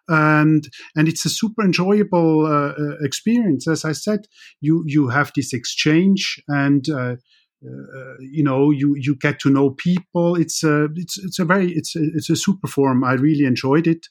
and and it's a super enjoyable uh, uh, experience. As I said, you you have this exchange and. you know, you you get to know people. It's a it's it's a very it's a, it's a super form. I really enjoyed it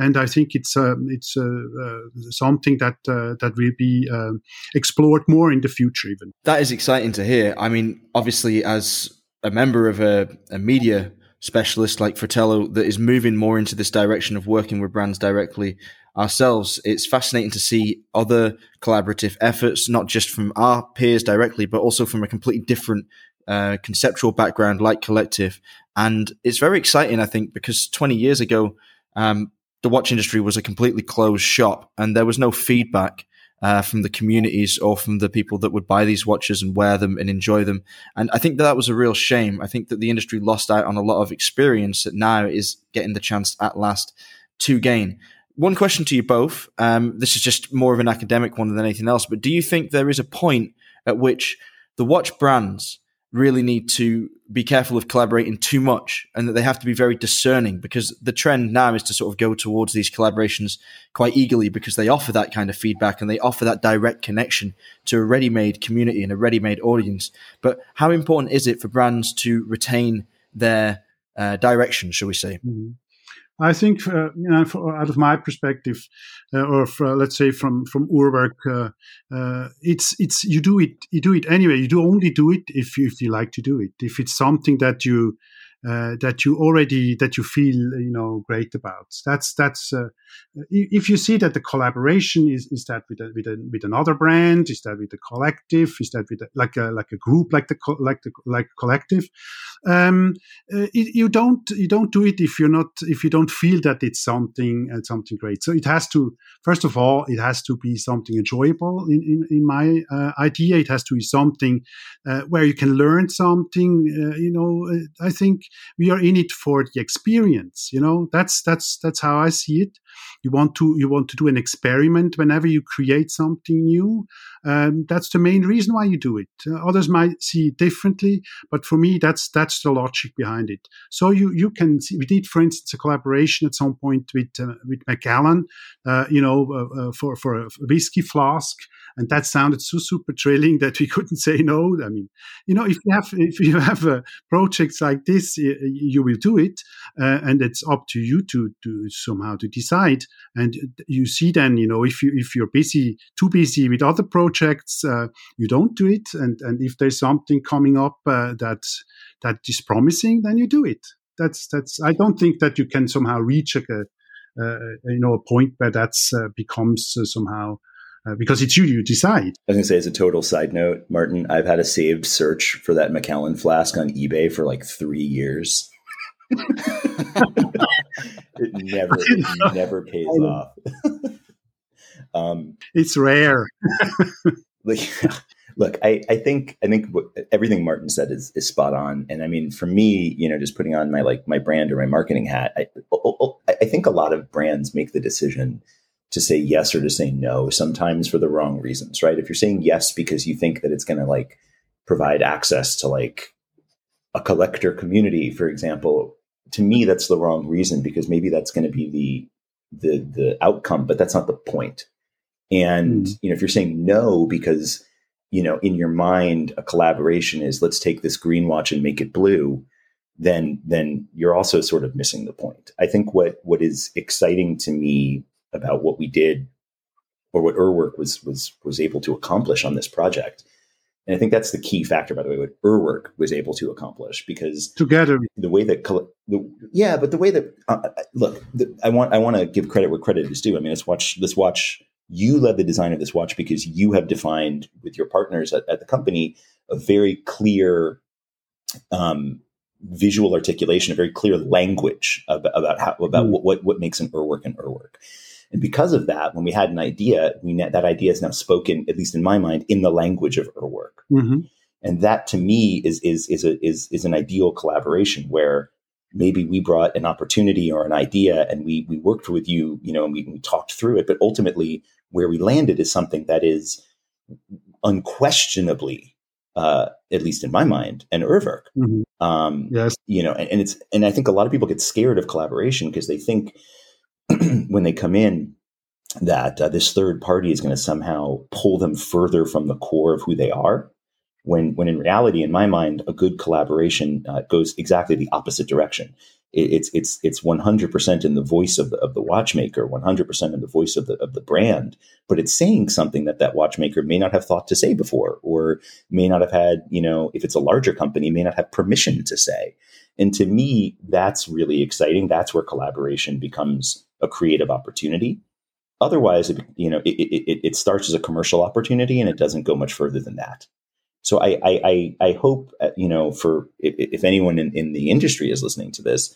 and I think it's uh, it's uh, uh, something that that will be um, explored more in the future. Even that is exciting to hear. I mean, obviously, as a member of a, a media specialist like Fratello that is moving more into this direction of working with brands directly ourselves, it's fascinating to see other collaborative efforts, not just from our peers directly, but also from a completely different uh, conceptual background like Collective. And it's very exciting, I think, because 20 years ago, um, the watch industry was a completely closed shop and there was no feedback uh, from the communities or from the people that would buy these watches and wear them and enjoy them. And I think that, that was a real shame. I think that the industry lost out on a lot of experience that now is getting the chance at last to gain. One question to you both. Um, this is just more of an academic one than anything else, but do you think there is a point at which the watch brands really need to be careful of collaborating too much and that they have to be very discerning because the trend now is to sort of go towards these collaborations quite eagerly because they offer that kind of feedback and they offer that direct connection to a ready made community and a ready made audience. But how important is it for brands to retain their uh, direction, shall we say? Mm-hmm. I think, uh, you know, for, out of my perspective, uh, or for, let's say from from Urwerk, uh, uh, it's it's you do it you do it anyway. You do only do it if you, if you like to do it. If it's something that you uh, that you already that you feel you know great about. That's that's uh, if you see that the collaboration is is that with a, with a, with another brand, is that with a collective, is that with a, like a like a group like the like the like collective. Um, uh, you don't you don't do it if you're not if you don't feel that it's something uh, something great. So it has to first of all it has to be something enjoyable in in, in my uh, idea. It has to be something uh, where you can learn something. you know, I think we are in it for the experience you know? That's that's that's how i see it. You want to you want to do an experiment whenever you create something new um, that's the main reason why you do it uh, others might see it differently but for me that's that's the logic behind it so you you can see we did for instance a collaboration at some point with uh, with macallan uh, you know uh, uh, for for a whiskey flask and that sounded so super thrilling that we couldn't say no. I mean, you know, if you have if you have uh, projects like this, you, you will do it, and it's up to you to to somehow to decide. And you see then, you know, if you if you're busy too busy with other projects, uh, you don't do it. And and if there's something coming up uh, that that is promising, then you do it that's that's. I don't think that you can somehow reach a, a you know a point where that's uh, becomes uh, somehow uh, because it's you you decide. I was gonna say as a total side note, Martin, I've had a saved search for that Macallan flask on eBay for like three years. it never it never pays off. um, it's rare. like, look, I, I think I think what, everything Martin said is, is spot on. And I mean, for me, you know, just putting on my like my brand or my marketing hat, I, I think a lot of brands make the decision to say yes or to say no sometimes for the wrong reasons, right? If you're saying yes because you think that it's going to like provide access to like a collector community, for example, to me that's the wrong reason because maybe that's going to be the the the outcome, but that's not the point. And mm. you know, if you're saying no because you know in your mind a collaboration is let's take this green watch and make it blue, then then you're also sort of missing the point. I think what what is exciting to me about what we did or what Urwerk was was was able to accomplish on this project. And I think that's the key factor, by the way, what Urwerk was able to accomplish because together the way that the, yeah, but the way that uh, uh, look, the, I want I want to give credit where credit is due. I mean, let's watch this watch. You led the design of this watch because you have defined with your partners at, at the company a very clear um, visual articulation, a very clear language about, about how about mm. what, what makes an Urwerk an Urwerk. And because of that, when we had an idea, we that idea is now spoken, at least in my mind, in the language of Urwerk. Mm-hmm. And that to me is is is a, is is an ideal collaboration where maybe we brought an opportunity or an idea and we we worked with you, you know, and we, we talked through it. But ultimately, where we landed is something that is unquestionably, uh, at least in my mind, an Urwerk. Mm-hmm. Um, yes, you know, and, and it's and I think a lot of people get scared of collaboration because they think when they come in that uh, this third party is going to somehow pull them further from the core of who they are when when in reality in my mind a good collaboration uh, goes exactly the opposite direction it, it's it's it's 100% in the voice of the, of the watchmaker 100% in the voice of the of the brand but it's saying something that that watchmaker may not have thought to say before or may not have had you know if it's a larger company may not have permission to say and to me that's really exciting that's where collaboration becomes a creative opportunity. Otherwise, it, you know, it, it, it starts as a commercial opportunity and it doesn't go much further than that. So I, I, I, hope, uh, you know, for if, if anyone in, in the industry is listening to this,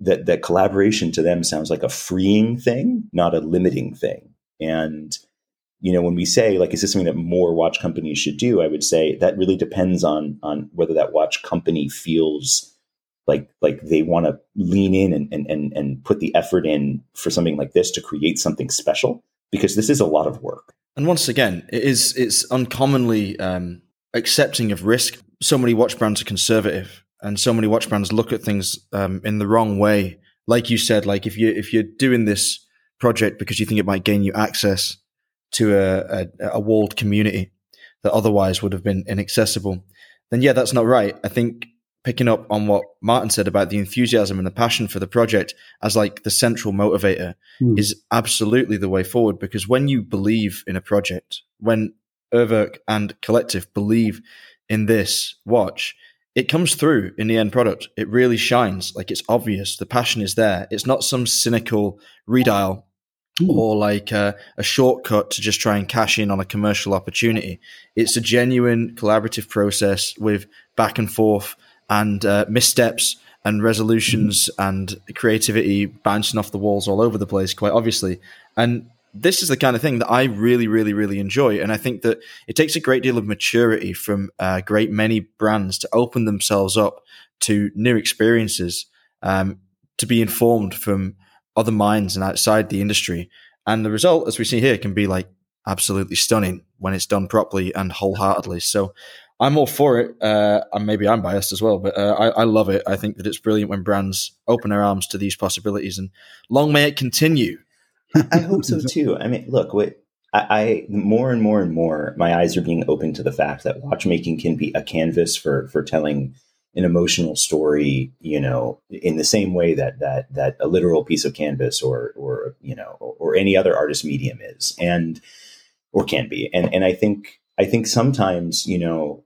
that, that collaboration to them sounds like a freeing thing, not a limiting thing. And, you know, when we say like, is this something that more watch companies should do? I would say that really depends on, on whether that watch company feels like like they want to lean in and, and and and put the effort in for something like this to create something special because this is a lot of work. And once again, it is it's uncommonly um, accepting of risk. So many watch brands are conservative, and so many watch brands look at things um, in the wrong way. Like you said, like if you if you're doing this project because you think it might gain you access to a, a, a walled community that otherwise would have been inaccessible, then yeah, that's not right. I think picking up on what Martin said about the enthusiasm and the passion for the project as like the central motivator mm. is absolutely the way forward because when you believe in a project, when Urwerk and Collective believe in this watch, it comes through in the end product. It really shines. Like it's obvious. The passion is there. It's not some cynical redial mm. or like a, a shortcut to just try and cash in on a commercial opportunity. It's a genuine collaborative process with back and forth and uh, missteps and resolutions and creativity bouncing off the walls all over the place, quite obviously. And this is the kind of thing that I really, really, really enjoy. And I think that it takes a great deal of maturity from a great many brands to open themselves up to new experiences, um, to be informed from other minds and outside the industry. And the result, as we see here, can be like absolutely stunning when it's done properly and wholeheartedly. So I'm all for it. Uh, and maybe I'm biased as well, but uh, I, I, love it. I think that it's brilliant when brands open their arms to these possibilities, and long may it continue. I hope so too. I mean, look, what, I, I, more and more and more, my eyes are being opened to the fact that watchmaking can be a canvas for for telling an emotional story. You know, in the same way that that that a literal piece of canvas or or you know or, or any other artist medium is, and or can be. And and I think I think sometimes, you know,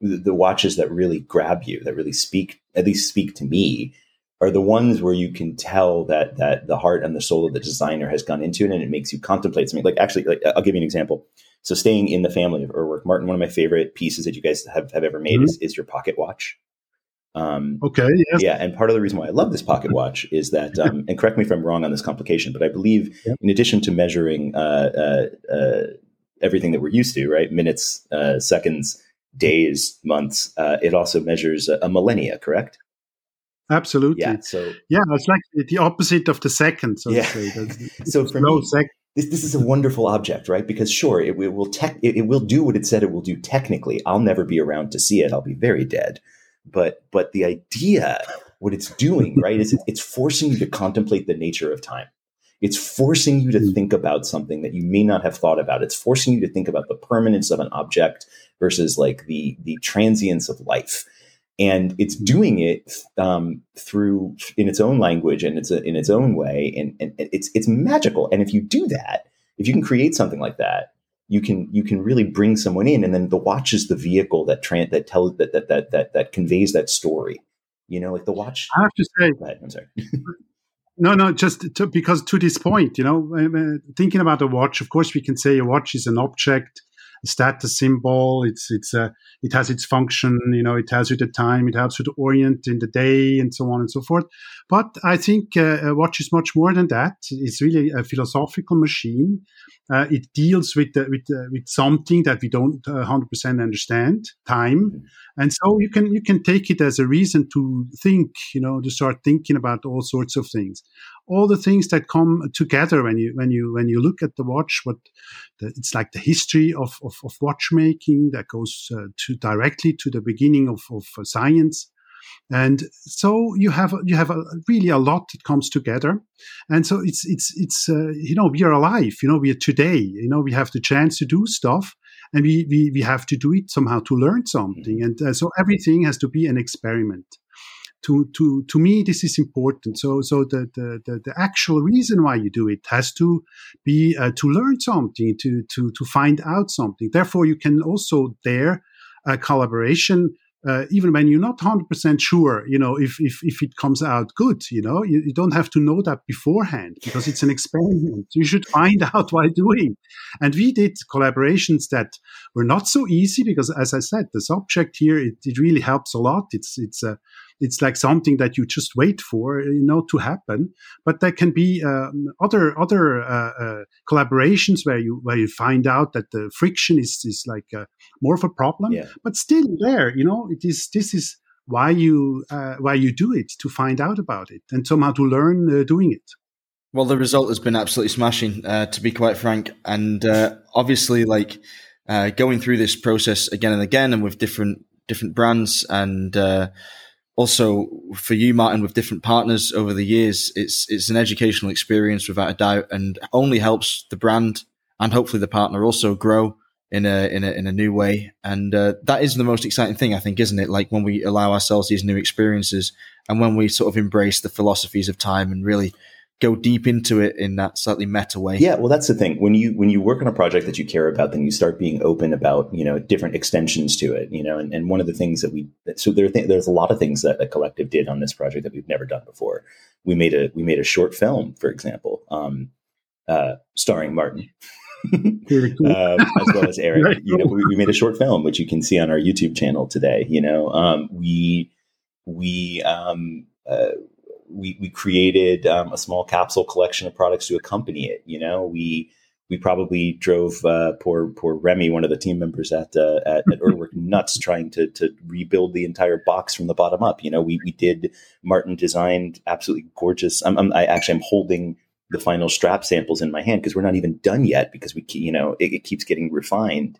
the, the watches that really grab you, that really speak, at least speak to me, are the ones where you can tell that that the heart and the soul of the designer has gone into it, and it makes you contemplate something. Like actually, like I'll give you an example. So staying in the family of Urwerk, Martin, one of my favorite pieces that you guys have, have ever made mm-hmm. is, is your pocket watch. Um, okay. Yes. Yeah, and part of the reason why I love this pocket watch is that, um, and correct me if I'm wrong on this complication, but I believe yep. in addition to measuring uh, uh, uh, everything that we're used to, right, minutes, uh, seconds, days, months, uh, it also measures a, a millennia. Correct? Absolutely. Yeah. So yeah, it's like the opposite of the second. So yeah. so for me, sec- this, this is a wonderful object, right? Because sure, it, it will tech, it, it will do what it said it will do technically. I'll never be around to see it. I'll be very dead but but the idea what it's doing right is it's forcing you to contemplate the nature of time it's forcing you to hmm. think about something that you may not have thought about it's forcing you to think about the permanence of an object versus like the the transience of life and it's doing it um, through in its own language and it's a, in its own way. And, and it's it's magical. And if you do that if you can create something like that you can you can really bring someone in. And then the watch is the vehicle that tran- that tells that, that that that that conveys that story. You know like the watch. I have to say ahead, i'm sorry. No no just to, because to this point you know thinking about a watch of course we can say a watch is an object status symbol. It's it's a uh, it has its function. You know, it tells you the time. It helps you to orient in the day and so on and so forth. But I think uh, a watch is much more than that. It's really a philosophical machine. Uh, it deals with uh, with uh, with something that we don't uh, hundred percent understand, time, and so you can you can take it as a reason to think. You know, to start thinking about all sorts of things all the things that come together when you when you when you look at the watch what the, it's like the history of, of, of watchmaking that goes uh, to directly to the beginning of, of uh, science. And so you have you have a, really a lot that comes together. And so it's it's it's uh, you know we are alive you know we are today you know we have the chance to do stuff and we we, we have to do it somehow to learn something. And uh, so everything has to be an experiment to to to me this is important. So so the the the, the actual reason why you do it has to be uh, to learn something to to to find out something. Therefore you can also dare a collaboration uh, even when you're not 100% sure you know if, if if it comes out good you know you, you, don't have to know that beforehand because it's an experiment. You should find out while doing. And we did collaborations that were not so easy because as i said the subject here it, it really helps a lot. It's it's a it's like something that you just wait for, you know, to happen. But there can be um, other other uh, uh, collaborations where you where you find out that the friction is is like uh, more of a problem. Yeah. But still, there, you know, it is. This is why you uh, why you do it to find out about it and somehow to learn uh, doing it. Well, the result has been absolutely smashing, uh, to be quite frank, and obviously, like going through this process again and again, and with different different brands and also for you, Martin, with different partners over the years, it's it's an educational experience without a doubt, and only helps the brand and hopefully the partner also grow in a in a in a new way. And uh, that is the most exciting thing, I think, isn't it? Like when we allow ourselves these new experiences, and when we sort of embrace the philosophies of time and really go deep into it in that slightly meta way. Yeah, well, that's the thing. When you when you work on a project that you care about, then you start being open about you know different extensions to it. You know, and, and one of the things that we so there th- there's a lot of things that a collective did on this project that we've never done before. We made a we made a short film, for example, um, uh, starring Martin. uh, as well as Eric, you know, we, we, made a short film which you can see on our YouTube channel today. You know, um, we we um, uh, we we created um, a small capsule collection of products to accompany it. You know, we we probably drove uh, poor poor Remy, one of the team members at uh, at, at nuts trying to to rebuild the entire box from the bottom up. You know, we we did Martin designed absolutely gorgeous. I'm, I'm I actually I'm holding the final strap samples in my hand because we're not even done yet because we you know it, it keeps getting refined.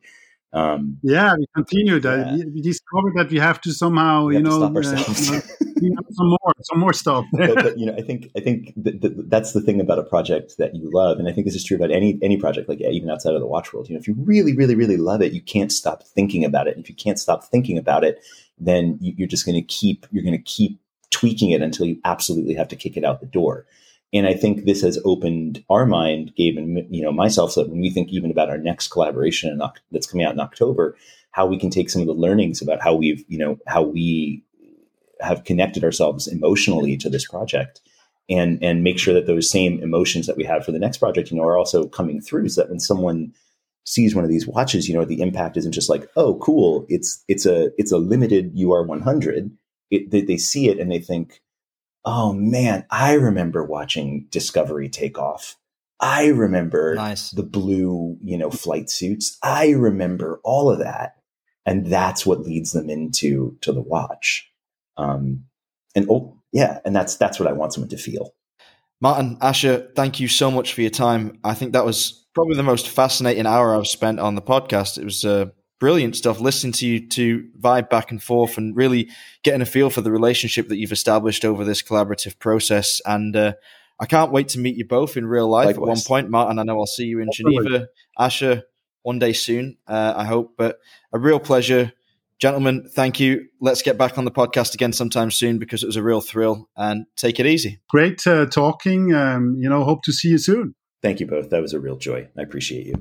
Um, yeah, we continue that. Yeah. We discovered that we have to somehow, we you, know, uh, you, know, some more, some more stuff. but, but, you know, I think I think th- th- that's the thing about a project that you love, and I think this is true about any any project, like yeah, even outside of the watch world. You know, if you really, really, really love it, you can't stop thinking about it. And if you can't stop thinking about it, then you, you're just going to keep you're going to keep tweaking it until you absolutely have to kick it out the door. And I think this has opened our mind, Gabe and you know myself, so that when we think even about our next collaboration that's coming out in October, how we can take some of the learnings about how we've you know how we have connected ourselves emotionally to this project and and make sure that those same emotions that we have for the next project you know are also coming through so that when someone sees one of these watches you know the impact isn't just like oh cool it's it's a it's a limited ur 100 it, they, they see it and they think oh man i remember watching discovery take off i remember nice. the blue you know flight suits i remember all of that and that's what leads them into to the watch um, and oh yeah, and that's that's what I want someone to feel. Martin Asher, thank you so much for your time. I think that was probably the most fascinating hour I've spent on the podcast. It was uh, brilliant stuff listening to you to vibe back and forth and really getting a feel for the relationship that you've established over this collaborative process. And uh, I can't wait to meet you both in real life Likewise. at one point, Martin. I know I'll see you in Geneva, Asher, one day soon. Uh, I hope, but a real pleasure Gentlemen, thank you. Let's get back on the podcast again sometime soon because it was a real thrill and take it easy. Great uh, talking. Um, you know, hope to see you soon. Thank you both. That was a real joy. I appreciate you.